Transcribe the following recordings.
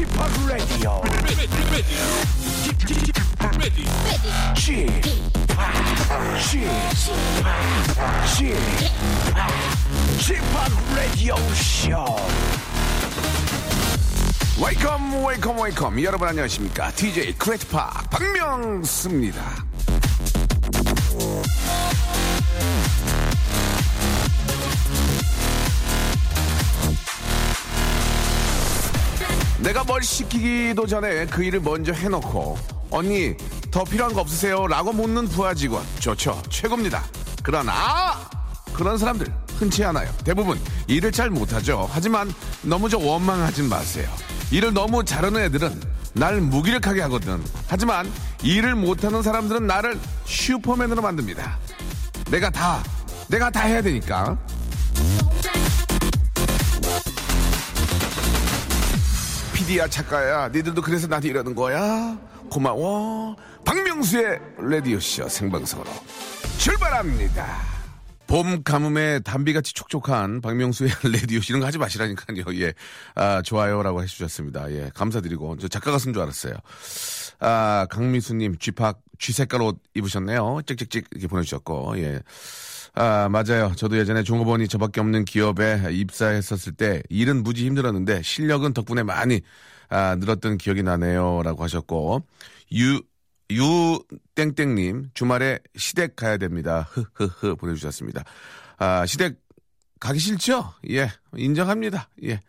Chip, Chip, Chip, Radio Show. Welcome, welcome, welcome. 여러분 안녕하십니까? DJ 크레이트 파 박명수입니다. 내가 뭘 시키기도 전에 그 일을 먼저 해놓고 언니 더 필요한 거 없으세요? 라고 묻는 부하 직원. 좋죠. 최고입니다. 그러나 그런 사람들 흔치 않아요. 대부분 일을 잘 못하죠. 하지만 너무 저 원망하진 마세요. 일을 너무 잘하는 애들은 날 무기력하게 하거든. 하지만 일을 못하는 사람들은 나를 슈퍼맨으로 만듭니다. 내가 다 내가 다 해야 되니까 PD야 작가야? 니들도 그래서 나한테 이러는 거야? 고마워. 박명수의 라디오쇼 생방송으로 출발합니다. 봄 가뭄에 담비같이 촉촉한 박명수의 라디오 이런 거 하지 마시라니까요. 예. 아, 좋아요라고 해주셨습니다. 예 감사드리고. 저 작가 가 쓴 줄 알았어요 아 강미수님 쥐팍 쥐색깔 옷 입으셨네요 찍찍찍 이렇게 보내주셨고 예 아, 맞아요. 저도 예전에 종업원이 저밖에 없는 기업에 입사했었을 때 일은 무지 힘들었는데 실력은 덕분에 많이 아, 늘었던 기억이 나네요. 라고 하셨고, 유, 유땡땡님, 주말에 시댁 가야 됩니다. 흐흐흐 보내주셨습니다. 아, 시댁 가기 싫죠? 예, 인정합니다. 예.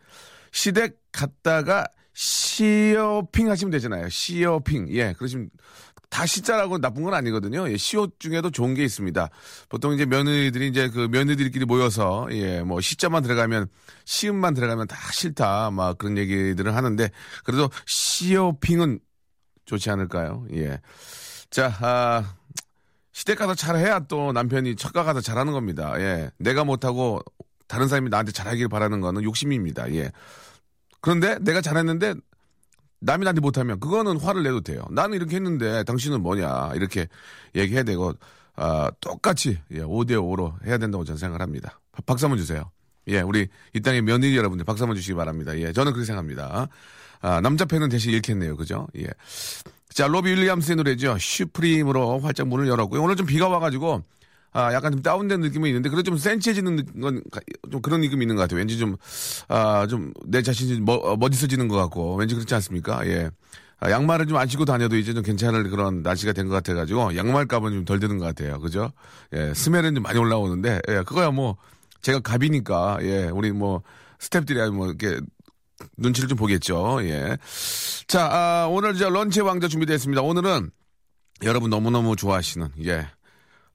시댁 갔다가 시어핑 하시면 되잖아요. 시어핑. 예, 그러시면 다 시자라고 나쁜 건 아니거든요. 예, 시옷 중에도 좋은 게 있습니다. 보통 이제 며느리들이 이제 그 며느리들끼리 모여서 예, 뭐 시자만 들어가면 시음만 들어가면 다 싫다 막 그런 얘기들을 하는데 그래도 시어핑은 좋지 않을까요? 예. 자, 아, 시댁 가서 잘해야 또 남편이 첫가 가서 잘하는 겁니다. 예. 내가 못하고 다른 사람이 나한테 잘하길 바라는 거는 욕심입니다. 예. 그런데 내가 잘했는데 남이 나한테 못하면 그거는 화를 내도 돼요. 나는 이렇게 했는데 당신은 뭐냐 이렇게 얘기해야 되고 아, 똑같이 예, 5대 5로 해야 된다고 저는 생각을 합니다. 박수 한번 주세요. 예, 우리 이 땅의 며느리 여러분들 박수 한번 주시기 바랍니다. 예, 저는 그렇게 생각합니다. 아, 남자 팬은 대신 잃겠네요. 그죠? 예. 자, 로비 윌리엄스의 노래죠. 슈프림으로 활짝 문을 열었고요. 오늘 좀 비가 와가지고 아, 약간 좀 다운된 느낌은 있는데, 그래도 좀 센치해지는 건, 좀 그런 느낌이 있는 것 같아요. 왠지 좀, 아, 좀, 내 자신이 머, 멋있어지는 것 같고, 왠지 그렇지 않습니까? 예. 아, 양말을 좀 안 신고 다녀도 이제 좀 괜찮을 그런 날씨가 된 것 같아가지고, 양말 값은 좀 덜 드는 것 같아요. 그죠? 예, 스멜은 좀 많이 올라오는데, 예, 그거야 뭐, 제가 갑이니까, 예, 우리 뭐, 스탭들이 뭐, 이렇게, 눈치를 좀 보겠죠. 예. 자, 아, 오늘 저 런치 왕자 준비되어 있습니다. 오늘은 여러분 너무너무 좋아하시는, 예.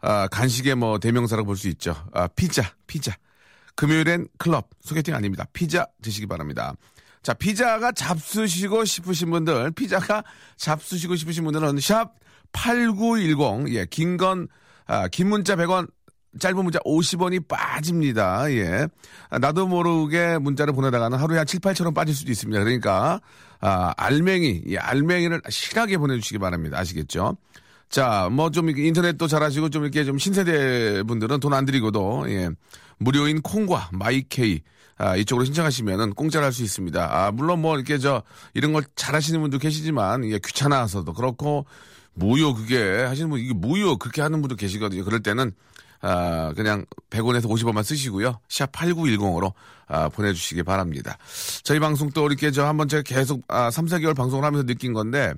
아, 간식의 뭐 대명사라고 볼 수 있죠. 아, 피자, 피자. 금요일엔 클럽, 소개팅 아닙니다. 피자 드시기 바랍니다. 자, 피자가 잡수시고 싶으신 분들, 피자가 잡수시고 싶으신 분들은 샵 8910, 예, 긴 건, 아, 긴 문자 100원, 짧은 문자 50원이 빠집니다. 예. 아, 나도 모르게 문자를 보내다가는 하루에 한 7, 8천 원 빠질 수도 있습니다. 그러니까, 아, 알맹이, 예, 알맹이를 실하게 보내주시기 바랍니다. 아시겠죠? 자, 뭐 좀 인터넷도 잘하시고 좀 이렇게 좀 신세대 분들은 돈안 들이고도 예, 무료인 콩과 마이케이 아, 이쪽으로 신청하시면은 공짜로 할 수 있습니다. 아, 물론 뭐 이렇게 저 이런 걸 잘하시는 분도 계시지만 이게 귀찮아서도 그렇고 무효 그게 하시는 분 이게 무효 그렇게 하는 분도 계시거든요. 그럴 때는 아, 그냥 100원에서 50원만 쓰시고요. 샵 8910으로 아, 보내주시기 바랍니다. 저희 방송 또 이렇게 저 한번 제가 계속 아, 3, 4개월 방송을 하면서 느낀 건데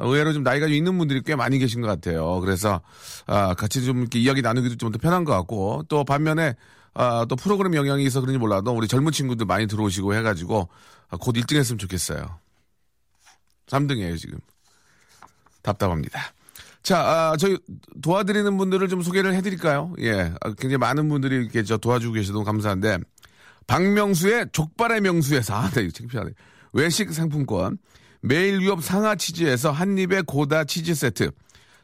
의외로 좀 나이가 좀 있는 분들이 꽤 많이 계신 것 같아요. 그래서 아, 같이 좀 이렇게 이야기 나누기도 좀 더 편한 것 같고 또 반면에 아, 또 프로그램 영향이 있어 그런지 몰라도 우리 젊은 친구들 많이 들어오시고 해가지고 아, 곧 1등 했으면 좋겠어요. 3등이에요 지금. 답답합니다. 자, 아, 저희 도와드리는 분들을 좀 소개를 해드릴까요? 예, 아, 굉장히 많은 분들이 이렇게 저 도와주고 계셔도 감사한데 박명수의 족발의 명수에서 아, 네, 창피하네. 외식 상품권, 매일 유업 상하 치즈에서 한입의 고다 치즈 세트,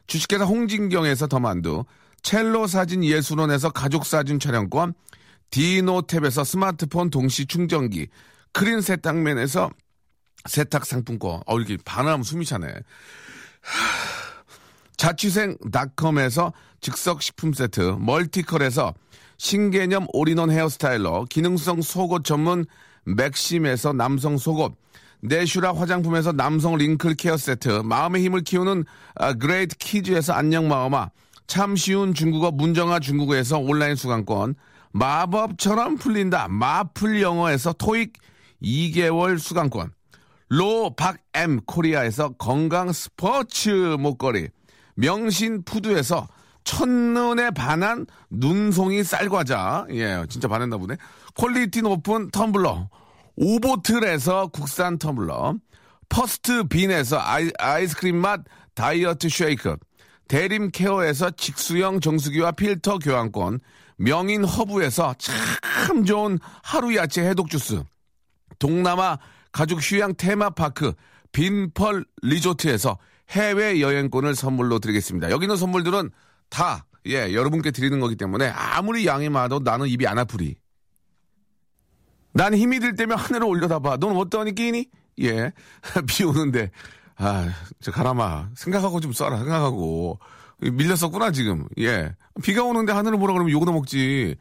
주식회사 홍진경에서 더만두, 첼로 사진 예술원에서 가족 사진 촬영권, 디노탭에서 스마트폰 동시 충전기, 크린 세탁맨에서 세탁 상품권. 어, 이렇게 반하면 숨이 차네. 자취생닷컴에서 즉석 식품 세트, 멀티컬에서 신개념 all-in-one hair styler, 기능성 속옷 전문 맥심에서 남성 속옷, 내슈라 화장품에서 남성 wrinkle care 세트, 마음의 힘을 키우는 아, 그레이트 키즈에서 안녕 마음아, 참 쉬운 중국어 문정아 중국어에서 온라인 수강권, 마법처럼 풀린다 마풀 영어에서 토익 2개월 수강권, 로 박엠 코리아에서 건강 스포츠 목걸이, 명신 푸드에서 첫눈에 반한 눈송이 쌀과자. 예, 진짜 반했나 보네. quality 높은 텀블러. 오보틀에서 국산 텀블러. 퍼스트 빈에서 아이, 아이스크림 맛 다이어트 쉐이크. 대림 케어에서 직수형 정수기와 필터 교환권. 명인 허브에서 참 좋은 하루 야채 해독 주스. 동남아 가족 휴양 테마파크 빈펄 리조트에서 해외 여행권을 선물로 드리겠습니다. 여기 있는 선물들은 다, 예, 여러분께 드리는 거기 때문에 아무리 양이 많아도 나는 입이 안 아프리. 난 힘이 들 때면 하늘을 올려다 봐. 넌 어떠니 끼니? 예. 비 오는데. 아, 저 가라마. 생각하고 좀 써라. 생각하고. 밀렸었구나, 지금. 예. 비가 오는데 하늘을 보라 그러면 욕도 먹지.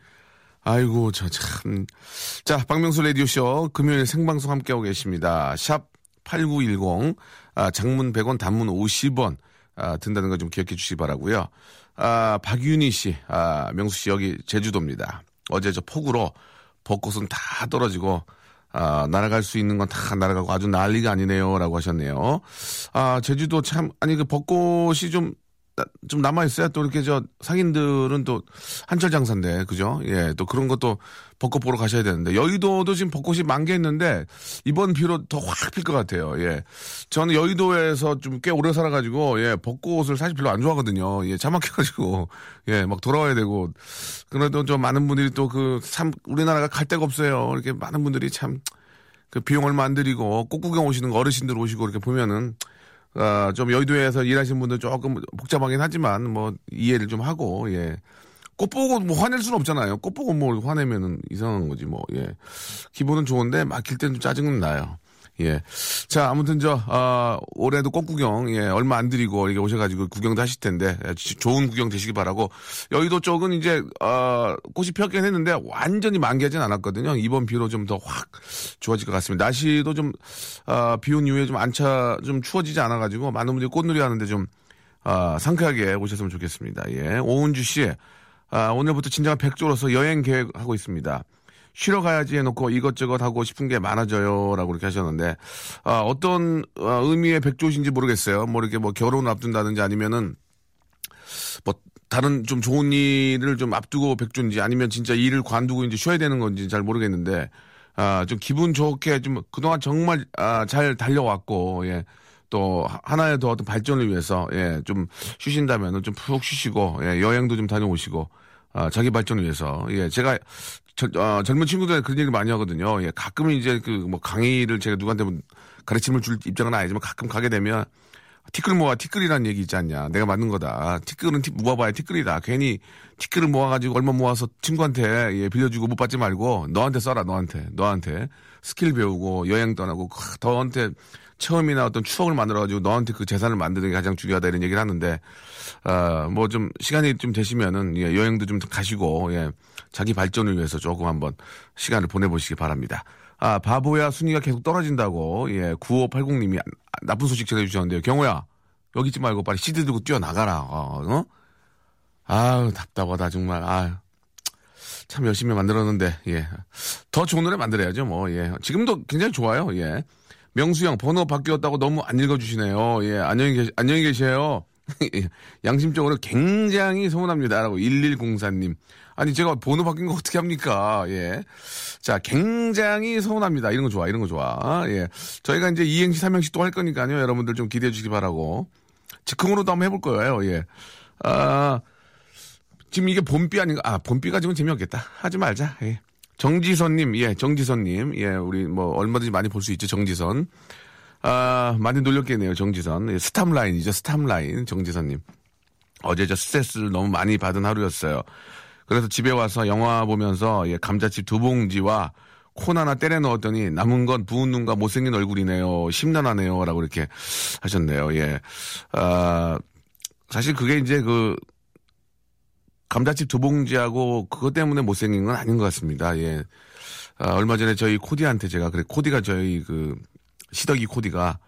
아이고, 저 참. 자, 박명수 라디오쇼 금요일 생방송 함께하고 계십니다. 샵 8910. 아, 장문 100원, 단문 50원. 아, 든다는 거 좀 기억해 주시기 바라고요 아, 박윤희 씨, 아, 명수 씨 여기 제주도입니다. 어제 저 폭우로 벚꽃은 다 떨어지고 아, 날아갈 수 있는 건 다 날아가고 아주 난리가 아니네요 라고 하셨네요. 아, 제주도 참 아니 그 벚꽃이 좀 좀 남아 있어요. 또 이렇게 저 상인들은 또 한철 장사인데, 그죠? 예, 또 그런 것도 벚꽃 보러 가셔야 되는데, 여의도도 지금 벚꽃이 만개했는데, 이번 비로 더 확 필 것 같아요. 예. 저는 여의도에서 좀 꽤 오래 살아가지고, 예, 벚꽃을 사실 별로 안 좋아하거든요. 예, 차 막혀가지고, 예, 막 돌아와야 되고, 그래도 좀 많은 분들이 또 그, 참, 우리나라가 갈 데가 없어요. 이렇게 많은 분들이 참, 그 비용 얼마 안 들이고, 꽃 구경 오시는 어르신들 오시고 이렇게 보면은, 어, 좀 여의도에서 일하시는 분들 조금 복잡하긴 하지만 뭐 이해를 좀 하고 예. 꽃 보고 뭐 화낼 수는 없잖아요. 꽃 보고 뭐 화내면은 이상한 거지 뭐 예. 기분은 좋은데 막힐 때는 좀 짜증은 나요. 예. 자, 아무튼 저, 어, 올해도 꽃구경, 예, 얼마 안 들이고 이게 오셔가지고 구경도 하실 텐데, 예, 좋은 구경 되시기 바라고. 여의도 쪽은 이제, 어, 꽃이 피었긴 했는데 완전히 만개하진 않았거든요. 이번 비로 좀 더 확 좋아질 것 같습니다. 날씨도 좀, 어, 비온 이후에 좀 안차, 좀 추워지지 않아가지고 많은 분들이 꽃놀이 하는데 좀, 어, 상쾌하게 오셨으면 좋겠습니다. 예. 오은주 씨, 아, 오늘부터 진정한 백조로서 여행 계획하고 있습니다. 쉬러 가야지 해놓고 이것저것 하고 싶은 게 많아져요. 라고 이렇게 하셨는데, 아, 어떤 어, 의미의 백조신지 모르겠어요. 뭐 이렇게 뭐 결혼을 앞둔다든지 아니면은 뭐 다른 좀 좋은 일을 좀 앞두고 백조인지 아니면 진짜 일을 관두고 이제 쉬어야 되는 건지 잘 모르겠는데, 아, 좀 기분 좋게 좀 그동안 정말 아, 잘 달려왔고, 예. 또 하나의 더 어떤 발전을 위해서 예, 좀 쉬신다면은 좀 푹 쉬시고 예, 여행도 좀 다녀오시고 아, 자기 발전을 위해서 예, 제가 저, 어, 젊은 친구들 그런 얘기 많이 하거든요. 예, 가끔은 이제 그 뭐 강의를 제가 누구한테 뭐 가르침을 줄 입장은 아니지만 가끔 가게 되면 티끌 모아 티끌이라는 얘기 있지 않냐. 내가 맞는 거다. 티끌은 티, 모아봐야 티끌이다. 괜히 티끌을 모아가지고 얼마 모아서 친구한테 예, 빌려주고 못 받지 말고 너한테 써라. 너한테. 너한테. 스킬 배우고 여행 떠나고 너한테 처음이나 어떤 추억을 만들어가지고 너한테 그 재산을 만드는 게 가장 중요하다 이런 얘기를 하는데 어뭐 좀 시간이 좀 되시면은 예, 여행도 좀 가시고 예, 자기 발전을 위해서 조금 한번 시간을 보내보시기 바랍니다. 아 바보야 순위가 계속 떨어진다고 예 9580님이 나쁜 소식 전해주셨는데요. 경호야 여기 있지 말고 빨리 시드 들고 뛰어나가라. 어, 어? 아유 답답하다 정말 아. 참 열심히 만들었는데, 예. 더 좋은 노래 만들어야죠, 뭐, 예. 지금도 굉장히 좋아요, 예. 명수형 번호 바뀌었다고 너무 안 읽어주시네요. 예, 안녕히 계시, 안녕히 계세요. 양심적으로 굉장히 서운합니다라고 1104님. 아니 제가 번호 바뀐 거 어떻게 합니까? 예. 자, 굉장히 서운합니다. 이런 거 좋아. 이런 거 좋아. 예. 저희가 이제 이행시 삼행시 또 할 거니까요. 여러분들 좀 기대해 주시기 바라고. 즉흥으로도 한번 해볼 거예요. 예. 아, 지금 이게 봄비 아닌가? 아, 봄비 가지고는 재미없겠다. 하지 말자. 예. 정지선님, 예, 정지선님, 예, 우리 뭐 얼마든지 많이 볼 수 있죠, 정지선. 아, 많이 놀렸겠네요, 정지선. 예, 스탑라인이죠, 스탑라인, 정지선님. 어제 저 스트레스를 너무 많이 받은 하루였어요. 그래서 집에 와서 영화 보면서 예, 감자칩 두 봉지와 콘 하나 때려 넣었더니 남은 건 부은 눈과 못생긴 얼굴이네요. 심란하네요. 라고 이렇게 하셨네요. 예. 아, 사실 그게 이제 그 감자칩 두 봉지하고 그것 때문에 못생긴 건 아닌 것 같습니다. 예. 아, 얼마 전에 저희 코디한테 제가 그래 코디가 저희 그 시덕이 코디가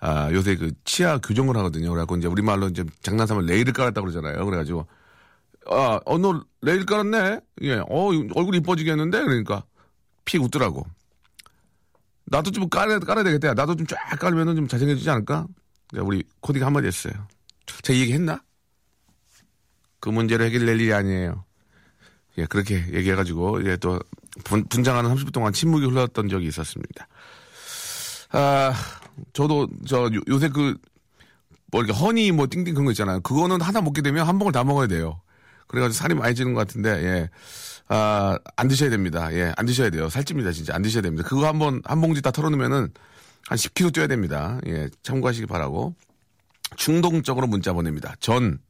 아, 요새 그 치아 교정을 하거든요. 그래갖고 이제 우리말로 이제 장난삼아 레일을 깔았다고 그러잖아요. 그래가지고 아, 어, 너 레일 깔았네? 예, 어, 얼굴 이뻐지겠는데? 그러니까 픽 웃더라고. 나도 좀 깔아야, 깔아야 되겠다. 나도 좀 쫙 깔면은 좀 잘생겨지지 않을까? 우리 코디가 한마디 했어요. 제가 얘기 했나? 그 문제를 해결낼 일이 아니에요. 예, 그렇게 얘기해가지고, 예, 또, 분, 분장하는 30분 동안 침묵이 흘렀던 적이 있었습니다. 아, 저도, 저, 요, 요새 그, 뭐, 이렇게 허니 뭐 띵띵 그런 거 있잖아요. 그거는 하나 먹게 되면 한 봉을 다 먹어야 돼요. 그래가지고 살이 많이 찌는 것 같은데, 예. 아, 안 드셔야 됩니다. 예, 안 드셔야 돼요. 살찝니다, 진짜. 안 드셔야 됩니다. 그거 한 번, 한 봉지 다 털어놓으면은 한 10kg 뛰어야 됩니다. 예, 참고하시기 바라고. 충동적으로 문자 보냅니다. 전,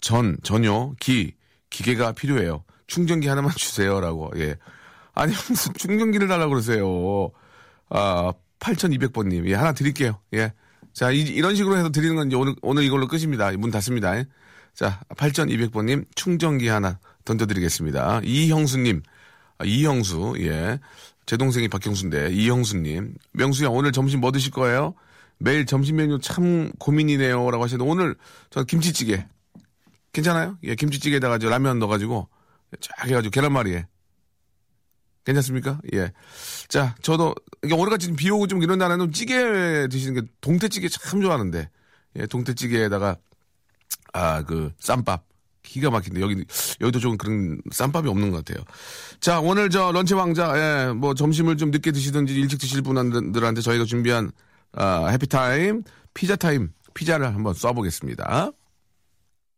전, 전요, 기, 기계가 필요해요. 충전기 하나만 주세요라고. 예. 아니 무슨 충전기를 달라고 그러세요. 아 8,200번님 예 하나 드릴게요. 예. 자 이, 런 식으로 해서 드리는 건 이제 오늘 오늘 이걸로 끝입니다. 문 닫습니다. 예. 자 8,200번님 충전기 하나 던져드리겠습니다. 이형수님 아, 이형수 예. 제 동생이 박형수인데 이형수님 명수야 오늘 점심 뭐 드실 거예요? 매일 점심 메뉴 참 고민이네요라고 하시는데 오늘 저 김치찌개 괜찮아요? 예, 김치찌개에다가 저 라면 넣어가지고 쫙 해가지고 계란말이에. 괜찮습니까? 예. 자, 저도 이게 오늘같이 비 오고 좀 이런 날에는 찌개 드시는 게 동태찌개 참 좋아하는데 예, 동태찌개에다가 아 그 쌈밥 기가 막힌데 여기 여기도 좀 그런 쌈밥이 없는 것 같아요. 자, 오늘 저 런치 왕자 예, 뭐 점심을 좀 늦게 드시든지 일찍 드실 분들한테 저희가 준비한 아, happy time 피자 time 피자를 한번 쏴보겠습니다.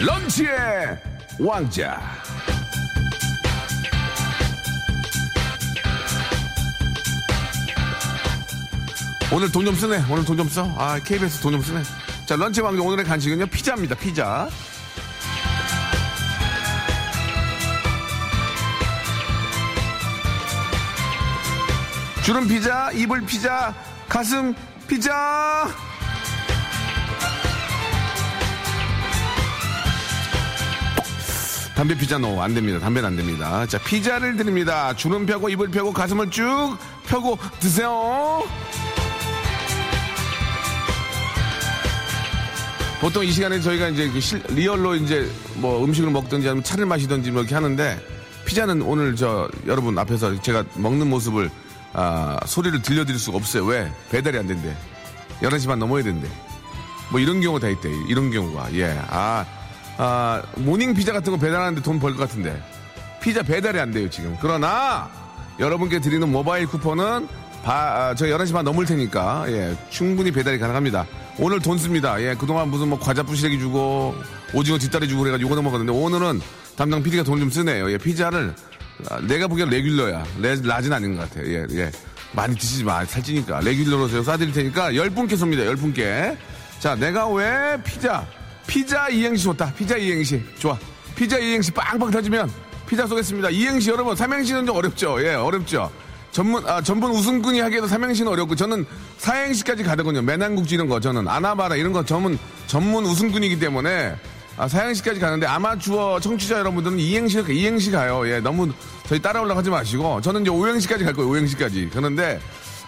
런치의 왕자. 오늘 돈 좀 쓰네. 오늘 돈 좀 써. 아, KBS 돈 좀 쓰네. 자, 런치 왕자 오늘의 간식은요, 피자입니다. 피자. 주름 피자, 이불 피자, 가슴 피자. 담배 피자 no, 안 됩니다. 담배는 안 됩니다. 자, 피자를 드립니다. 주름 펴고, 입을 펴고, 가슴을 쭉 펴고 드세요. 보통 이 시간에 저희가 이제 그 실, real로 이제 뭐 음식을 먹든지 아니면 차를 마시든지 뭐 이렇게 하는데 피자는 오늘 저 여러분 앞에서 제가 먹는 모습을 아, 소리를 들려드릴 수가 없어요. 왜? 배달이 안 된대. 11시 반 넘어야 된대. 뭐 이런 경우 다 있대. 이런 경우가. 예. 아, 아, 모닝 피자 같은 거 배달하는데 돈 벌 것 같은데. 피자 배달이 안 돼요, 지금. 그러나, 여러분께 드리는 모바일 쿠폰은, 바, 아, 저 11시 반 넘을 테니까, 예, 충분히 배달이 가능합니다. 오늘 돈 씁니다. 예, 그동안 무슨 뭐 과자 부시래기 주고, 오징어 뒷다리 주고 그래가지고 이거 먹었는데, 오늘은 담당 PD가 돈 좀 쓰네요. 예, 피자를, 아, 내가 보기엔 레귤러야. 레, 라진 아닌 것 같아요. 예, 예. 많이 드시지 마. 살찌니까. 레귤러로 쏴드릴 테니까 10분께 쏩니다. 10분께. 자, 내가 왜 피자, 피자 이행시 좋다. 피자 이행시. 좋아. 피자 이행시 빵빵 터지면 피자 쏘겠습니다. 이행시 여러분, 삼행시는 좀 어렵죠. 예, 어렵죠. 전문, 아, 전문 우승꾼이 하기에도 삼행시는 어렵고, 저는 사행시까지 가거든요. 매난국지 이런 거, 저는. 아나바라 이런 거 전문, 전문 우승꾼이기 때문에, 아, 사행시까지 가는데, 아마추어 청취자 여러분들은 이행시, 이행시 가요. 예, 너무 저희 따라 올라가지 마시고, 저는 이제 오행시까지 갈 거예요, 오행시까지. 그런데,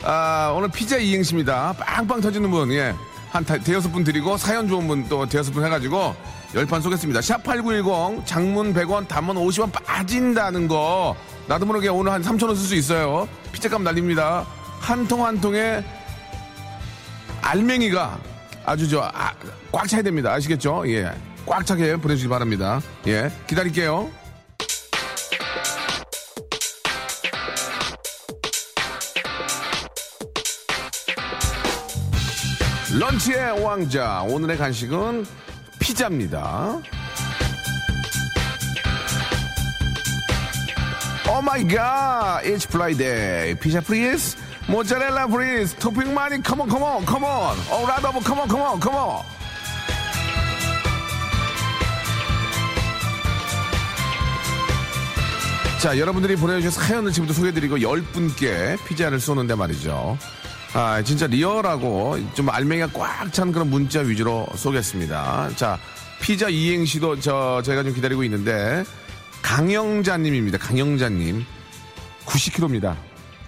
아, 오늘 피자 이행시입니다. 빵빵 터지는 분, 예. 한 대여섯 분 드리고 사연 좋은 분 또 대여섯 분 해가지고 열판 쏘겠습니다. 샵8910 장문 100원 단문 50원 빠진다는 거 나도 모르게 오늘 한 3천원 쓸 수 있어요. 피자값 날립니다. 한 통 한 통에 알맹이가 아주 저꽉 아, 차야 됩니다. 아시겠죠? 예. 꽉 차게 보내주시기 바랍니다. 예. 기다릴게요. lunch의 왕자. 오늘의 간식은 피자입니다. Oh my god. It's Friday. 피자 please. 모짜렐라 please. 토핑 많이 come on come on come on. 오 라더브 컴온 컴온 컴온. 자, 여러분들이 보내주신 사연을 지금부터 소개해드리고 10분께 피자를 쏘는데 말이죠. 아, 진짜 리얼하고 좀 알맹이가 꽉 찬 그런 문자 위주로 쏘겠습니다. 자, 피자 이행시도 저, 저희가 좀 기다리고 있는데, 강영자님입니다. 강영자님. 90kg입니다.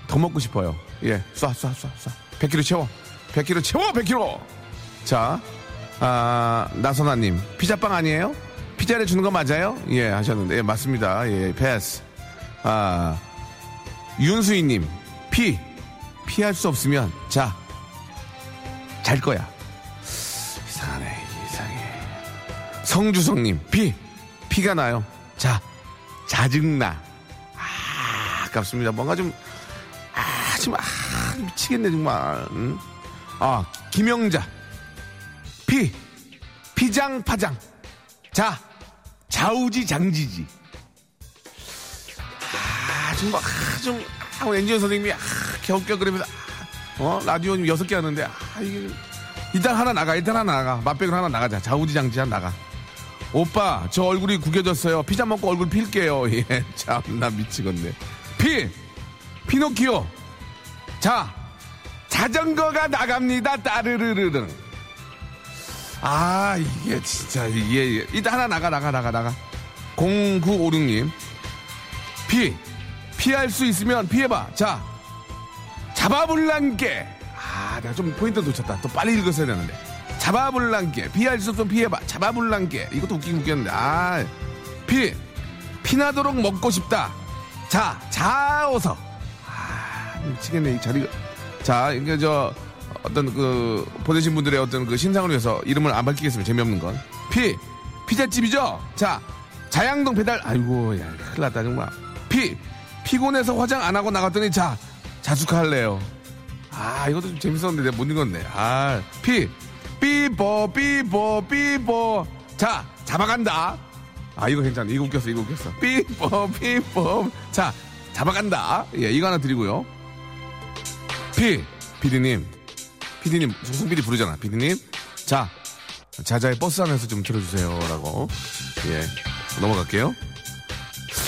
더 먹고 싶어요. 예, 쏴, 쏴, 쏴, 쏴. 100kg 채워. 100kg 채워, 100kg! 자, 아, 나선아님. 피자빵 아니에요? 피자를 주는 거 맞아요? 예, 하셨는데. 예, 맞습니다. 예, 패스. 아, 윤수희님. 피. 피할 수 없으면, 자, 잘 거야. 이상하네, 이상해. 성주성님, 피. 피가 나요. 자, 짜증나. 아, 아깝습니다. 뭔가 좀, 아, 좀, 아, 미치겠네, 정말. 응? 아, 김영자. 피. 피장 파장. 자, 좌우지 장지지. 아, 좀, 막, 아, 좀, 아, 엔지니어 선생님이, 아, 격격 그러면서, 아, 어, 라디오 좀 여섯 개 하는데, 아, 이게, 일단 하나 나가, 일단 하나 나가. 맛백을 하나 나가자. 좌우지장지 하나 나가. 오빠, 저 얼굴이 구겨졌어요. 피자 먹고 얼굴 필게요. 예, 참, 나 미치겠네. 피! 피노키오! 자, 자전거가 나갑니다. 따르르르르. 아, 이게 진짜, 이게, 예. 일단 하나 나가, 나가, 나가, 나가. 0956님. 피. 피할 수 있으면 피해봐. 자, 잡아불란게. 아, 내가 좀 포인트 놓쳤다. 또 빨리 읽었어야 되는데. 잡아불란게. 피할 수 없으면 피해봐. 잡아불란게. 이것도 웃긴 웃겼는데. 아, 피. 피나도록 먹고 싶다. 자, 자어서. 아, 미치겠네. 이 자리가. 자, 이게 저, 어떤 그, 보내신 분들의 어떤 그 신상을 위해서 이름을 안 밝히겠습니다. 재미없는 건. 피. 피자집이죠? 자, 자양동 배달. 아이고, 야, 큰일 났다, 정말. 피. 피곤해서 화장 안 하고 나갔더니 자, 자숙할래요. 아, 이것도 좀 재밌었는데 내가 못 읽었네. 아, 피. 삐뽀, 삐뽀, 삐뽀. 자, 잡아간다. 아, 이거 괜찮아. 이거 웃겼어, 이거 웃겼어. 삐뽀, 삐뽀. 자, 잡아간다. 예, 이거 하나 드리고요. 피, 피디님. 피디님, 송피디 부르잖아. 피디님. 자, 자자의 버스 안에서 좀 들어주세요. 라고. 예, 넘어갈게요.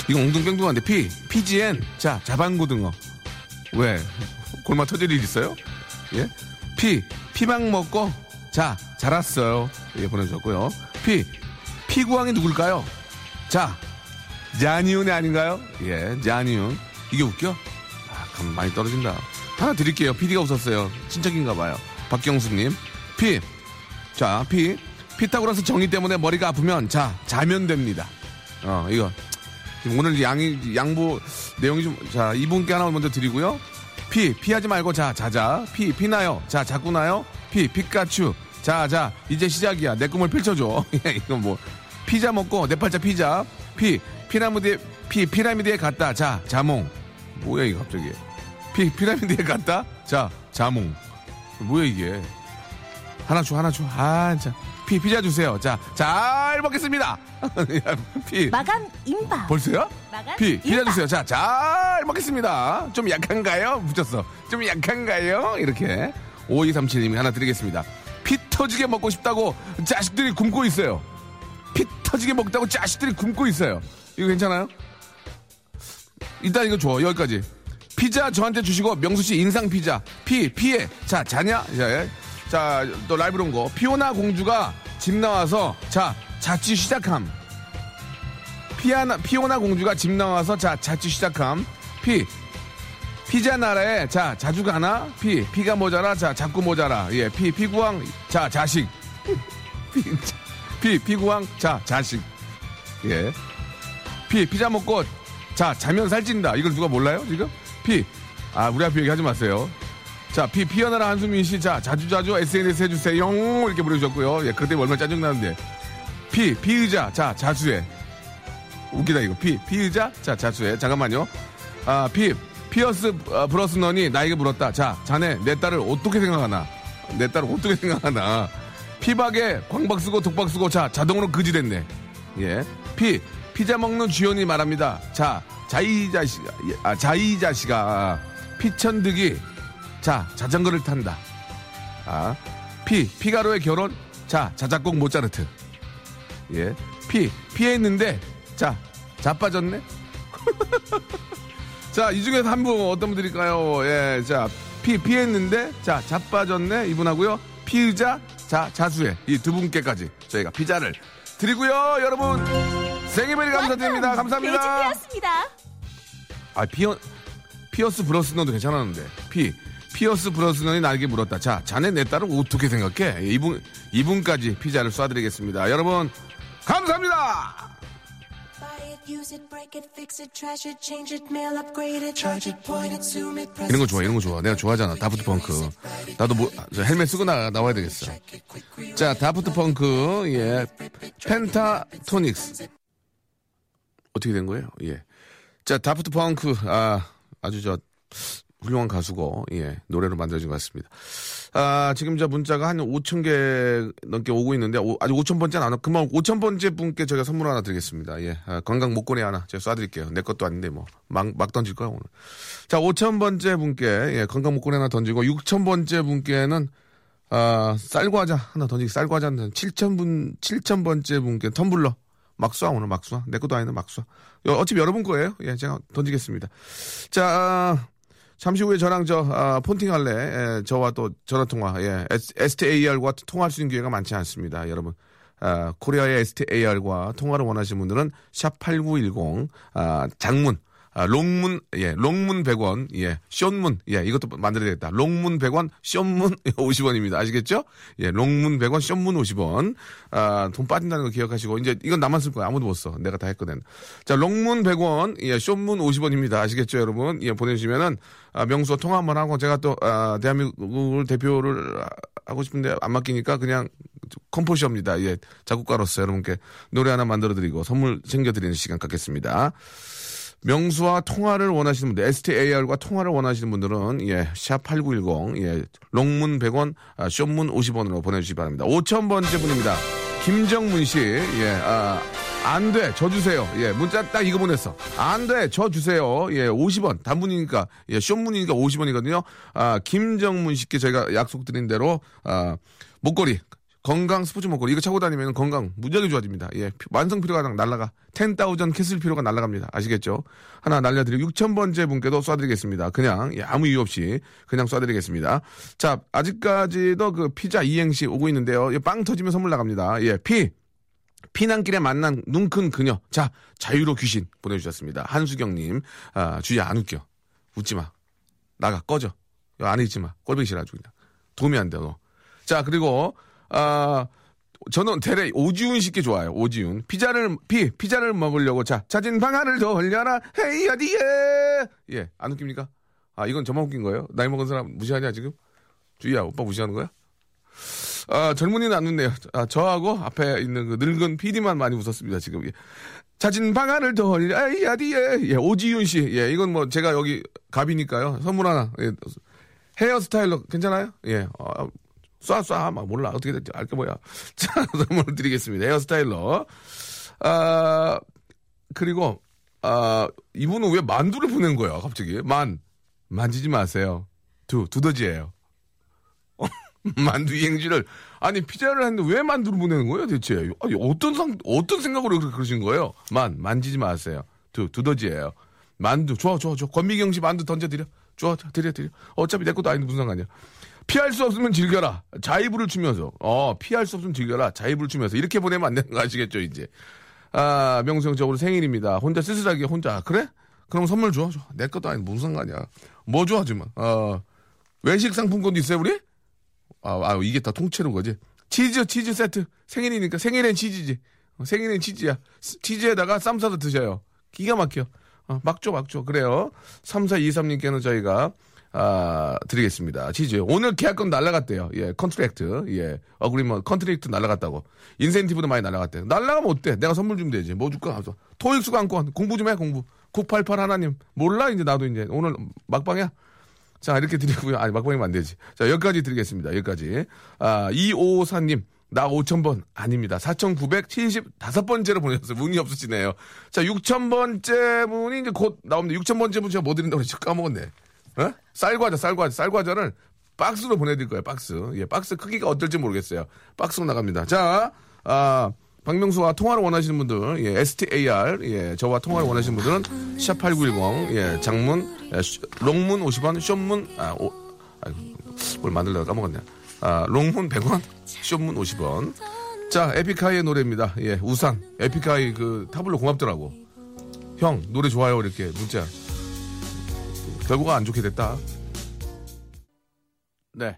이거 엉뚱뺑뚱한데 피, 피지엔. 자, 자반고등어. 왜? 골마 터질 일 있어요? 예? 피, 피망 먹고, 자, 자랐어요. 예, 보내주셨고요. 피, 피구왕이 누굴까요? 자, 자니윤이 아닌가요? 예, 자니윤. 이게 웃겨? 아, 감 많이 떨어진다. 하나 드릴게요. PD가 웃었어요. 친척인가 봐요. 박경수님. 피. 자, 피. 피타고라스 정의 때문에 머리가 아프면, 자, 자면 됩니다. 어, 이거. 오늘 양이, 양보 내용이 좀, 자, 이분께 하나 먼저 드리고요. 피, 피하지 말고, 자, 자자. 피, 피나요. 자, 자꾸 나요. 피, 피카츄. 자, 자, 이제 시작이야. 내 꿈을 펼쳐줘. 이거 뭐, 피자 먹고, 네 팔자 피자. 피, 피라미드에, 피, 피라미드에 갔다. 자, 자몽. 뭐야, 이거 갑자기. 피, 피라미드에 갔다? 자, 자몽. 뭐야, 이게. 하나 줘, 하나 줘. 아, 자. 피, 피자 주세요. 자, 잘 먹겠습니다. 야, 피. 마감 임박. 벌써요? 마감 피, 피자 임박. 주세요. 자, 잘 먹겠습니다. 좀 약한가요? 붙였어. 좀 약한가요? 이렇게. 5237님이 하나 드리겠습니다. 피 터지게 먹고 싶다고 자식들이 굶고 있어요. 피 터지게 먹다고 자식들이 굶고 있어요. 이거 괜찮아요? 일단 이거 줘. 여기까지. 피자 저한테 주시고 명수 씨 인상 피자. 피 피해. 자 자냐? 자, 예. 자, 또 라이브로 온 거. 피오나 공주가 집 나와서 자 자취 시작함. 피아나 피오나 공주가 집 나와서 자 자취 시작함. 피 피자 나라에 자 자주 가나? 피 피가 모자라 자 자꾸 모자라. 예, 피 피구왕 자 자식. 피, 피 피구왕 자 자식. 예. 피 피자 먹고 자 자면 살찐다. 이걸 누가 몰라요 지금? 피. 아 우리 앞에 얘기하지 마세요. 자, 피, 피어나라 한수민 씨. 자, 자주자주 SNS 해주세요. 영 이렇게 보내주셨고요. 예, 그때 얼마나 짜증나는데. 피, 피의자. 자, 자수해. 웃기다, 이거. 피, 피의자. 자, 자수해. 잠깐만요. 아, 피, 피어스 어, 브로스넌이 나에게 물었다. 자, 자네, 내 딸을 어떻게 생각하나? 내 딸을 어떻게 생각하나? 피박에 광박 쓰고 독박 쓰고 자, 자동으로 그지 됐네. 예. 피, 피자 먹는 주연이 말합니다. 자, 자이자씨가, 아, 자이자씨가 피천득이 자, 자전거를 탄다. 아, 피, 피가로의 결혼. 자, 자작곡 모차르트. 예. 피, 피했는데, 자, 자빠졌네? 자, 이 중에서 한 분 어떤 분들일까요? 예, 자, 피, 피했는데, 자, 자빠졌네? 이분하고요. 피의자, 자, 자수해. 이 두 분께까지 저희가 피자를 드리고요. 여러분, thank you very 감사드립니다. 감사합니다. 베이징이었습니다. 아, 피어, 피어스 브로스넌도 괜찮았는데. 피, 피어스 브로스넌이 나에게 물었다. 자, 자네 내 딸을 어떻게 생각해? 예, 이분, 이분까지 피자를 쏴드리겠습니다. 여러분, 감사합니다! Buy it, use it, break it, fix it, trash it, change it, mail, upgrade it, charge it, point it, zoom it, press 이런 거 좋아, 이런 거 좋아. 내가 좋아하잖아. 다프트 펑크. 나도 뭐, 저 헬멧 쓰고 나, 나와야 되겠어. 자, 다프트 펑크, 예. 펜타토닉스. 어떻게 된 거예요? 예. 자, 다프트 펑크, 아, 아주 저, 훌륭한 가수고, 예, 노래로 만들어진 것 같습니다. 아, 지금 저 문자가 한 5천 개 넘게 오고 있는데, 오- 아직 5천 번째는 안 와. 그만 5천 번째 분께 저희가 선물 하나 드리겠습니다. 예, 아, 건강 목걸이 하나 제가 쏴드릴게요. 내 것도 아닌데, 뭐, 막, 막 던질 거야, 오늘. 자, 5천 번째 분께, 예, 건강 목걸이 하나 던지고, 6천 번째 분께는, 아, 쌀과자 하나 던지기, 쌀과자 하나 7천 분, 7천 번째 분께 텀블러. 막 쏴, 오늘 막 쏴. 내 것도 아닌데 막 쏴. 여- 어차피 여러분 거예요. 예, 제가 던지겠습니다. 자, 아, 잠시 후에 저랑 저, 아, 폰팅 할래. 예, 저와 또 전화 통화, 예, STAR과 통화할 수 있는 기회가 많지 않습니다. 여러분. 아, 코리아의 STAR과 통화를 원하시는 분들은 샵 8910, 아, 장문, 아, long문, 예, long문 100원, 예, short문, 예, 이것도 만들어야 되겠다. long문 100원, short문 50원입니다. 아시겠죠? 예, long문 100원, short문 50원. 아, 돈 빠진다는 거 기억하시고, 이제 이건 쓸 거야. 아무도 못 써. 내가 다 했거든. 자, long문 100원, 예, short문 50원입니다. 아시겠죠, 여러분? 예, 보내주시면은, 아, 명수와 통화 한번 하고, 제가 또, 아, 대한민국을 대표를 하고 싶은데 안 맡기니까 그냥 composer입니다. 예, 작곡가로서 여러분께 노래 하나 만들어드리고 선물 챙겨드리는 시간 갖겠습니다. 명수와 통화를 원하시는 분들, STAR과 통화를 원하시는 분들은, 예, 샵8910, 예, 롱문 100원, 아, 숏문 50원으로 보내주시기 바랍니다. 5천번째 분입니다. 김정문 씨, 예, 아, 안 돼, 저 주세요. 예, 문자 딱 이거 보냈어. 안 돼, 저 주세요. 예, 50원. 단문이니까, 예, 숏문이니까 50원이거든요. 아, 김정문 씨께 저희가 약속드린 대로, 아, 목걸이, 건강 스포츠 목걸이 이거 차고 다니면 건강 무지하게 좋아집니다. 예, 피- 만성 피로가 날라가 10,000 castle 피로가 날라갑니다. 아시겠죠? 하나 날려드리고 6,000번째 분께도 쏴드리겠습니다. 그냥 예, 아무 이유 없이 그냥 쏴드리겠습니다. 자, 아직까지도 그 피자 이행시 오고 있는데요. 예, 빵 터지면 선물 나갑니다. 예, 피 피난길에 만난 눈 큰 그녀. 자, 자유로 귀신 보내주셨습니다. 한수경님, 아, 주희야, 안 웃겨. 웃지 마. 나가, 꺼져. 안에 있지 마. 꼴보기 싫어, 아주 그냥. 도움이 안 돼, 너. 자, 그리고, 아, 저는 대래 오지훈 씨께 좋아요. 오지훈. 피자를, 피, 피자를 먹으려고. 자, 자진 방안을 돌려라. 헤이, 어디에. 예, 안 웃깁니까? 아, 이건 저만 웃긴 거예요? 나이 먹은 사람 무시하냐, 지금? 주희야, 오빠 무시하는 거야? 아, 젊은이는 안 웃네요. 아, 저하고 앞에 있는 그 늙은 PD만 많이 웃었습니다, 지금. 예. 자진 방안을 돌려, 에이, 어디에. 예, 오지윤 씨. 예, 이건 뭐 제가 여기 갑이니까요. 선물 하나. 예, 헤어스타일러 괜찮아요? 예, 어, 쏴, 쏴. 막 몰라. 어떻게 될지 알게 뭐야. 자, 선물 드리겠습니다. 헤어스타일러. 아, 그리고, 아, 이분은 왜 만두를 보낸 거야, 갑자기? 만. 만지지 마세요. 두, 두더지예요 만두 이행지를 아니 피자를 했는데 왜 만두를 보내는 거예요 대체 아니 어떤 상 어떤 생각으로 그러신 거예요 만 만지지 마세요 두 두더지예요 만두 좋아 좋아 좋아 권미경 씨 만두 던져 드려 좋아 좋아, 드려 드려 어차피 내 것도 아닌데 무슨 상관이야 피할 수 없으면 즐겨라 자이브를 추면서 어 피할 수 없으면 즐겨라 자이브를 추면서 이렇게 보내면 안 되는 거 아시겠죠 이제 아 저으로 생일입니다 혼자 쓸쓸하게 혼자 아, 그래 그럼 선물 줘, 줘. 내 것도 아닌데 무슨 상관이야 뭐 좋아하지만 어 외식 상품권도 있어요 우리 아, 아, 이게 다 통째로 거지. 치즈, 치즈 세트. 생일이니까 생일엔 치즈지. 어, 생일엔 치즈야. 스- 치즈에다가 쌈 싸서 드셔요. 기가 막혀. 어, 막줘, 막줘. 그래요. 3423님께는 저희가, 아, 드리겠습니다. 치즈. 오늘 계약금 날라갔대요. 예, contract. 예, agreement, contract 날라갔다고. 인센티브도 많이 날라갔대요. 날라가면 어때? 내가 선물 주면 되지. 뭐 줄까? 하면서. 토익 수강권. 공부 좀 해, 공부. 988 하나님. 몰라, 이제 나도 이제. 오늘 막방이야. 자, 이렇게 드리고요. 아니, 막방이면 안 되지. 자, 여기까지 드리겠습니다. 여기까지. 아, 2554님. 나 5,000번 아닙니다. 4,975번째로 보내셨어요. 문이 없으시네요. 자, 6,000번째 분이 이제 곧 나옵니다. 6,000번째 분 제가 뭐 드린다고 그랬지? 까먹었네. 어? 쌀과자, 쌀과자, 쌀과자를 박스로 보내드릴 거예요, 박스. 예, 박스 크기가 어떨지 모르겠어요. 박스로 나갑니다. 자, 아, 박명수와 통화를 원하시는 분들, 예, STAR, 예, 저와 통화를 원하시는 분들은 샵8910, 예, 장문, 예, 쇼- 롱문 50원, 쇼문, 아, 오, 아이고, 뭘 만들려다 까먹었네. 아, 롱문 100원, 쇼문 50원. 자, 에픽하이의 노래입니다. 예, 우산. 에픽하이 그 타블로 고맙더라고. 형, 노래 좋아요. 이렇게 문자. 결과가 안 좋게 됐다. 네.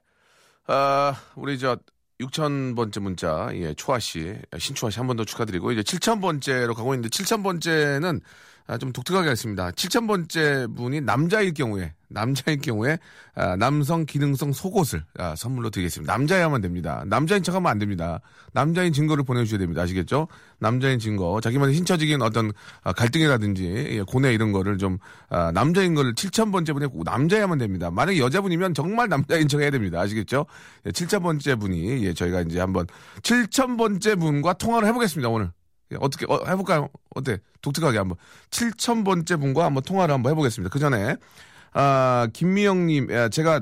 아, 우리 저 6,000번째 문자, 예, 초아 씨, 신초아 씨 한 번 더 축하드리고, 이제 7,000번째로 가고 있는데, 7,000번째는 아, 좀 독특하게 했습니다. 7,000번째 분이 남자일 경우에, 남자일 경우에, 아, 남성 기능성 속옷을 아, 선물로 드리겠습니다. 남자야만 됩니다. 남자인 척 하면 안 됩니다. 남자인 증거를 보내주셔야 됩니다. 아시겠죠? 남자인 증거, 자기만의 신처적인 어떤 아, 갈등이라든지, 예, 고뇌 이런 거를 좀, 아, 남자인 거를 7,000번째 분에 꼭 남자야만 됩니다. 만약에 여자분이면 정말 남자인 척 해야 됩니다. 아시겠죠? 예, 7,000번째 분이, 예, 저희가 이제 한번 7,000번째 분과 통화를 해보겠습니다, 오늘. 예, 어떻게, 어, 해볼까요? 어때? 독특하게 한번. 7,000번째 분과 한번 통화를 한번 해보겠습니다. 그 전에, 아, 김미영님, 예, 제가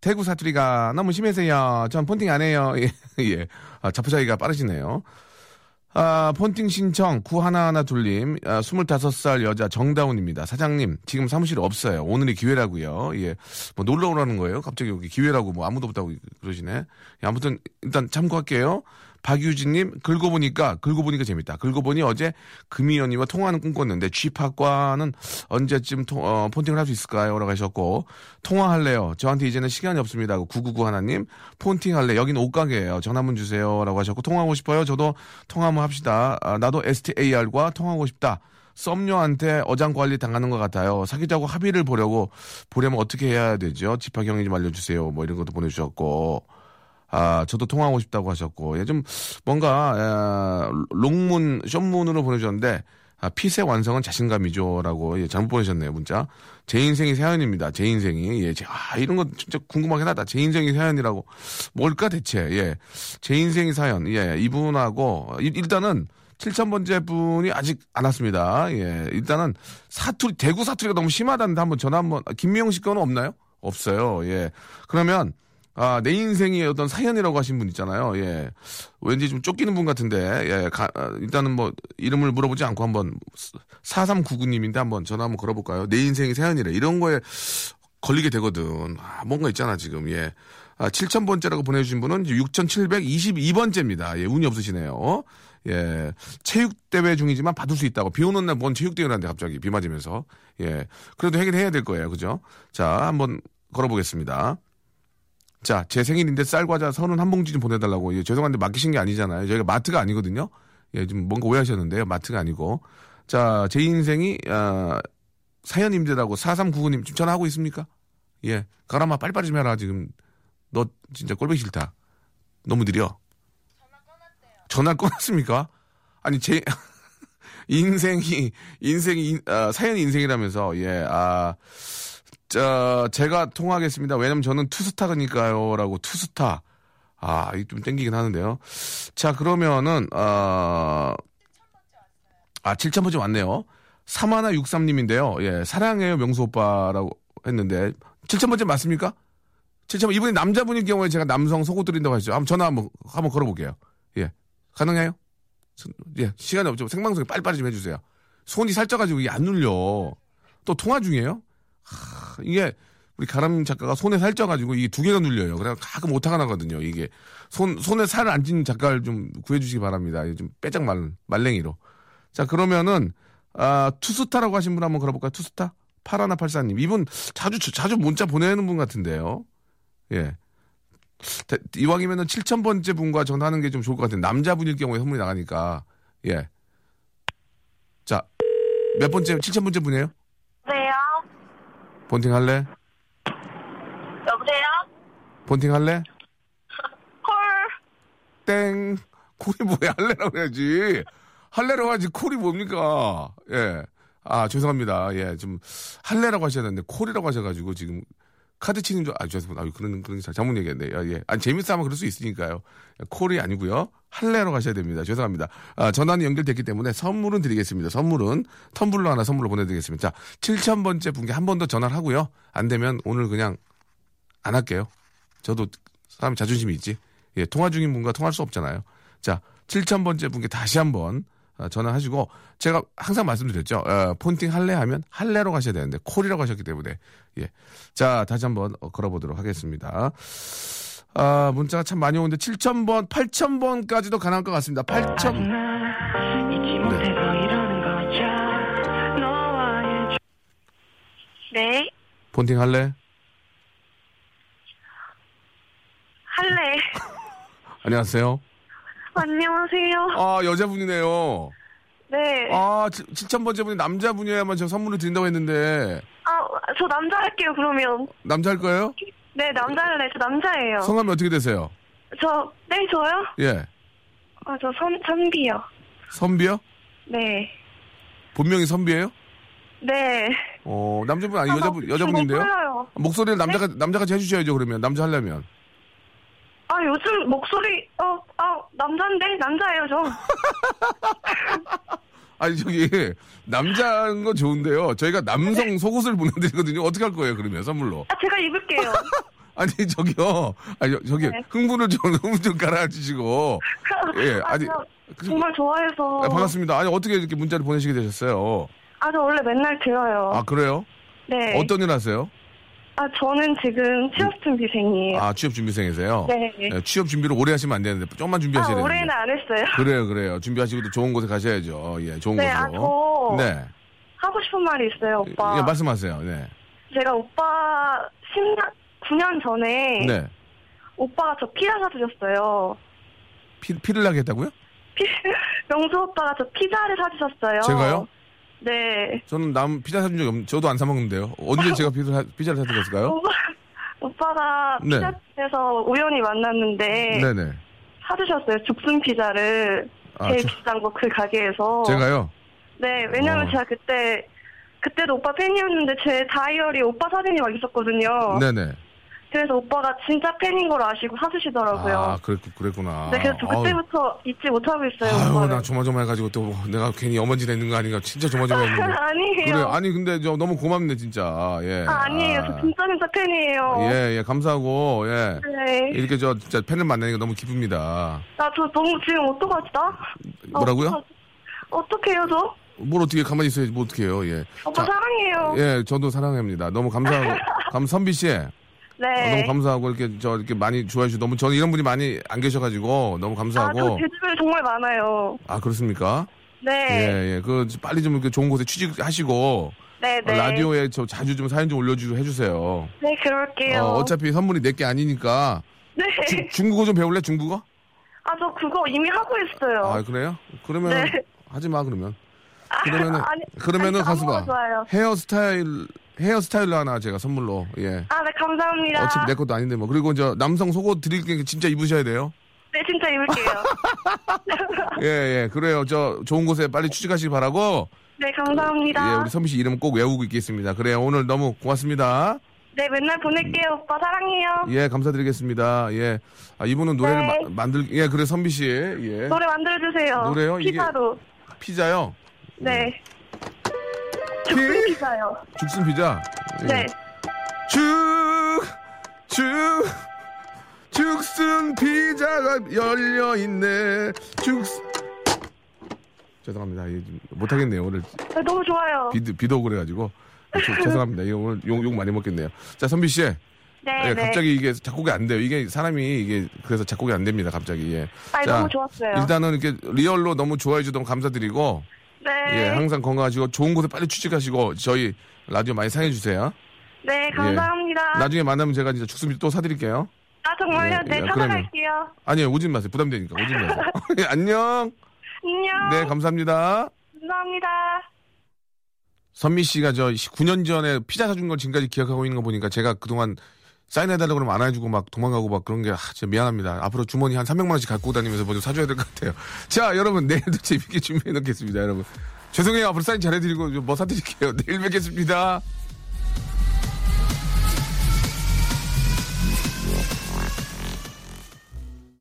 대구 사투리가 너무 심해서요. 전 폰팅 안 해요. 예, 예. 아, 자포자기가 빠르시네요. 아, 폰팅 신청 구하나하나 둘님, 아, 25살 여자 정다운입니다. 사장님, 지금 사무실 없어요. 오늘이 기회라고요. 예. 뭐 놀러 오라는 거예요. 갑자기 여기 기회라고 뭐 아무도 없다고 그러시네. 예, 아무튼 일단 참고할게요. 박유진님, 긁어보니까, 긁어보니까 재밌다. 긁어보니 어제 금이연님과 통화하는 꿈꿨는데, 쥐팍과는 언제쯤 통, 어, 폰팅을 할 수 있을까요? 라고 하셨고, 통화할래요. 저한테 이제는 시간이 없습니다. 하고 999 하나님, 폰팅 할래. 여긴 옷가게예요. 전화 한번 주세요. 라고 하셨고, 통화하고 싶어요. 저도 통화 한번 합시다. 아, 나도 STAR과 통화하고 싶다. 썸녀한테 어장 관리 당하는 것 같아요. 사귀자고 합의를 보려고, 보려면 어떻게 해야 되죠? 집합 경위 좀 알려주세요. 뭐 이런 것도 보내주셨고, 아, 저도 통화하고 싶다고 하셨고, 예, 좀, 뭔가, 에, 롱문, 숏문으로 보내주셨는데, 아, 핏의 완성은 자신감이죠. 라고, 예, 잘못 보내셨네요, 문자. 제 인생이 사연입니다. 제 인생이. 예, 제, 아, 이런 거 진짜 궁금하긴 하다. 제 인생이 사연이라고. 뭘까, 대체. 예. 제 인생이 사연. 예, 이분하고, 일- 일단은, 7,000번째 분이 아직 안 왔습니다. 예, 일단은, 사투리, 대구 사투리가 너무 심하다는데 한번 전화 한번, 아, 김미영 씨 거는 없나요? 없어요. 예. 그러면, 아, 내 인생의 어떤 사연이라고 하신 분 있잖아요. 예. 왠지 좀 쫓기는 분 같은데, 예. 가- 아, 일단은 뭐, 이름을 물어보지 않고 한번, 4399님인데 한번 전화 한번 걸어볼까요? 내 인생의 사연이래. 이런 거에 걸리게 되거든. 아, 뭔가 있잖아, 지금. 예. 아, 7,000번째라고 보내주신 분은 6,722번째입니다. 예, 운이 없으시네요. 예. 체육대회 중이지만 받을 수 있다고. 비 오는 날 뭔 체육대회를 하는데 갑자기 비 맞으면서. 예. 그래도 해결해야 될 거예요. 그죠? 자, 한번 걸어보겠습니다. 자, 제 생일인데 쌀과자 선은 한 봉지 좀 보내달라고. 예, 죄송한데 맡기신 게 아니잖아요. 저희가 마트가 아니거든요. 예, 좀 뭔가 오해하셨는데요. 마트가 아니고. 자, 제 인생이, 아, 사연님들하고 4399님 지금 전화하고 있습니까? 예. 가라마 빨리빨리 좀 해라. 지금 너 진짜 꼴보기 싫다. 너무 느려. 전화 끊었습니까? 아니, 제, 인생이, 인생이, 인- 아, 사연이 인생이라면서, 예, 아, 자, 제가 통화하겠습니다. 왜냐면 저는 투스타니까요. 라고, 투스타. 아, 이 좀 땡기긴 하는데요. 자, 그러면은, 아, 아, 7,000번째 왔네요. 사마나 63님인데요. 예, 사랑해요, 명수 오빠라고 했는데, 7,000번째 맞습니까? 7,000번, 이분이 남자분일 경우에 제가 남성 속옷 드린다고 하시죠. 한번 전화 한번, 한번 걸어볼게요. 예. 가능해요? 예, 시간이 없죠. 생방송에 빨리빨리 좀 해주세요. 손이 살쪄가지고 이게 안 눌려. 또 통화 중이에요? 하, 이게 우리 가람 작가가 손에 살쪄가지고 이게 두 개가 눌려요. 그래 가끔 오타가 나거든요. 이게 손 손에 살 안 찐 작가를 좀 구해주시기 바랍니다. 좀 빼짝 말 말랭이로. 자 그러면은 아 투스타라고 하신 분 한번 걸어볼까요? 투스타 파라나 팔사님 이분 자주 자주 문자 보내는 분 같은데요. 예. 대- 이왕이면은 7,000번째 분과 전화하는 게 좀 좋을 것 같아요. 남자분일 경우에 선물이 나가니까. 예. 자, 몇 번째, 7,000번째 분이에요? 본팅 할래? 여보세요? 본팅 할래? 콜. 땡. 콜이 뭐야? 할래라고 해야지. 할래라고 하지. 콜이 뭡니까? 예. 아, 죄송합니다. 예. 좀, 할래라고 하셔야 되는데, 콜이라고 하셔가지고, 지금, 카드 치는 줄, 아, 죄송합니다. 아, 그런, 그런, 게 잘못 얘기했네. 요 예. 아니, 재밌어 하면 그럴 수 있으니까요. 콜이 아니고요 할래로 가셔야 됩니다. 죄송합니다. 아, 전화는 연결됐기 때문에 선물은 드리겠습니다. 선물은 텀블러 하나 선물로 보내드리겠습니다. 자, 7000번째 분께 한 번 더 전화를 하고요. 안 되면 오늘 그냥 안 할게요. 저도 사람 자존심이 있지. 예, 통화 중인 분과 통화할 수 없잖아요. 자, 7000번째 분께 다시 한번 어, 전화하시고 제가 항상 말씀드렸죠. 어, 폰팅 할래 하면 할래로 가셔야 되는데 콜이라고 하셨기 때문에 예. 자, 다시 한번 어, 걸어보도록 하겠습니다. 아, 문자가 참 많이 오는데 7000번, 8000번까지도 가능할 것 같습니다. 8000 네. 네. 폰팅 할래? 할래. 안녕하세요. 안녕하세요. 아, 여자분이네요. 네. 아, 7000번째 분이 남자분이어야만 저 선물을 드린다고 했는데 아, 저 남자 할게요, 그러면. 남자 할 거예요? 네, 남자 할래. 저 남자예요. 성함이 어떻게 되세요? 저, 네, 저요? 예. 아, 저 선, 선비요. 선비요? 네. 본명이 선비예요? 네. 어, 남자분 아니 아, 여자분 저 여자분인데요? 목소리를 남자가 남자같이 해주셔야죠 그러면 남자 하려면 아, 요즘 목소리, 어, 아, 남자인데? 남자예요, 저. 아니 저기 남자인 건 좋은데요 저희가 남성 속옷을 보내드리거든요 어떻게 할 거예요 그러면 선물로 아, 제가 입을게요. 아니 저기요 아니 저기 네. 흥분을 좀 흥분 좀 가라앉히시고 예 아, 아니 정말 좋아해서. 아, 반갑습니다 아니 어떻게 이렇게 문자를 보내시게 되셨어요 아, 저 원래 맨날 들어요. 아 그래요 네. 어떤 일 하세요 아, 저는 지금 취업준비생이에요. 아 취업 준비생이세요 네. 예, 취업 준비를 오래 하시면 안 되는데 조금만 아, 준비하셔야 되는데 올해는 안 했어요. 그래요, 그래요. 준비하시고 또 좋은 곳에 가셔야죠. 예, 좋은 네, 곳으로. 아, 저 네. 하고 싶은 말이 있어요, 오빠. 예, 말씀하세요. 네. 제가 오빠 10년, 9년 전에 네. 오빠가 저 피자 사주셨어요. 피, 피를 나게 했다고요? 피, 명수 오빠가 저 피자를 사주셨어요. 제가요? 네. 저는 남 피자 사준 적이 없는데, 저도 안 사 먹는데요. 언제 제가 피자, 사- 피자를 사드렸을까요? 오빠, 오빠가 네. 피자집에서 우연히 만났는데 네네. 사주셨어요. 죽순 피자를 아, 제일 저- 비싼 거 그 가게에서. 제가요? 네, 왜냐면 어. 제가 그때 그때도 오빠 팬이었는데 제 다이어리 오빠 사진이 막 있었거든요. 네네. 그래서 오빠가 진짜 팬인 걸 아시고 사주시더라고요. 아, 그랬, 그랬구나. 네, 그래서 그때부터 잊지 못하고 있어요. 아유, 오빠를. 나 조마조마 해가지고 또뭐 내가 괜히 염원지 되는 거 아닌가. 진짜 조마조마 했는데. 아니에요. 그래, 아니, 근데 저 너무 고맙네, 진짜. 예. 아, 아니에요. 저 진짜 진짜 팬이에요. 예, 예, 감사하고, 예. 네. 이렇게 저 진짜 팬을 만나니까 너무 기쁩니다. 나 저 너무 지금 어떡하지, 나? 뭐라고요? 어떡해요, 저? 뭘 어떻게 가만히 있어야지 뭐 어떻게 해요, 예. 오빠 자, 사랑해요. 예, 저도 사랑합니다. 너무 감사하고, 감, 선비 씨. 어, 네. 너무 감사하고, 이렇게, 저, 이렇게 많이 좋아해 주시고, 너무, 저는 이런 분이 많이 안 계셔가지고, 너무 아, 저 감사하고. 제 주변에 정말 많아요. 아, 그렇습니까? 네. 예, 예. 그, 빨리 좀 이렇게 좋은 곳에 취직하시고, 네, 어, 네. 라디오에 저 자주 좀 사연 좀 올려주고 해주세요. 네, 그럴게요. 어, 어차피 선물이 내게 아니니까. 네. 주- 중국어 좀 배울래, 중국어? 아, 저 그거 이미 하고 있어요. 아, 그래요? 그러면, 네. 하지 마, 그러면. 아, 그러면은, 아니, 그러면은 아니, 가서 봐. 좋아요. 헤어스타일, 헤어스타일로 하나 제가 선물로, 예. 아, 네, 감사합니다. 어차피 내 것도 아닌데 뭐. 그리고 저 남성 속옷 드릴 게 진짜 입으셔야 돼요. 네, 진짜 입을게요. 예, 예. 그래요. 저 좋은 곳에 빨리 취직하시기 바라고. 네, 감사합니다. 예, 우리 선미 씨 이름 꼭 외우고 있겠습니다. 그래요. 오늘 너무 고맙습니다. 네, 맨날 보낼게요. 오빠 사랑해요. 예, 감사드리겠습니다. 예. 아, 이분은 노래를 네. 마- 만들, 예, 그래, 선비 씨. 예. 노래 만들어주세요. 노래요? 이게- 피자로. 피자요. 네. 죽순 피자요. 죽순 피자. 예. 네. 죽, 죽, 죽순 피자가 열려있네. 죽, 죄송합니다. 예, 좀 못하겠네요. 오늘 네, 너무 좋아요. 비도, 비도 그래가지고. 죄- 죄송합니다. 이거 오늘 욕, 욕 많이 먹겠네요. 자, 선비 씨. 네, 예, 네. 갑자기 이게 작곡이 안 돼요. 이게 사람이 이게 그래서 작곡이 안 됩니다. 갑자기. 예. 아니, 자, 너무 좋았어요. 일단은 이렇게 리얼로 너무 좋아해 주셔서 감사드리고 네. 예, 항상 건강하시고 좋은 곳에 빨리 취직하시고 저희 라디오 많이 사랑해 주세요. 네, 감사합니다. 나중에 만나면 제가 진짜 죽순비 또 사드릴게요. 아, 정말요? 예, 네, 예, 찾아갈게요. 아니요, 오지 마세요. 부담되니까 오지 마세요. 예, 안녕. 안녕. 네, 감사합니다. 감사합니다. 선미 씨가 저 9년 전에 피자 사준 걸 지금까지 기억하고 있는 거 보니까 제가 그동안 사인해달라고 그러면 안 해주고 막 도망가고 막 그런 게 아, 진짜 미안합니다. 앞으로 주머니 한 300만 원씩 갖고 다니면서 뭐 좀 사줘야 될 것 같아요. 자, 여러분 내일도 재밌게 준비해 놓겠습니다, 여러분. 죄송해요. 앞으로 사인 잘해드리고 뭐 사드릴게요. 내일 뵙겠습니다.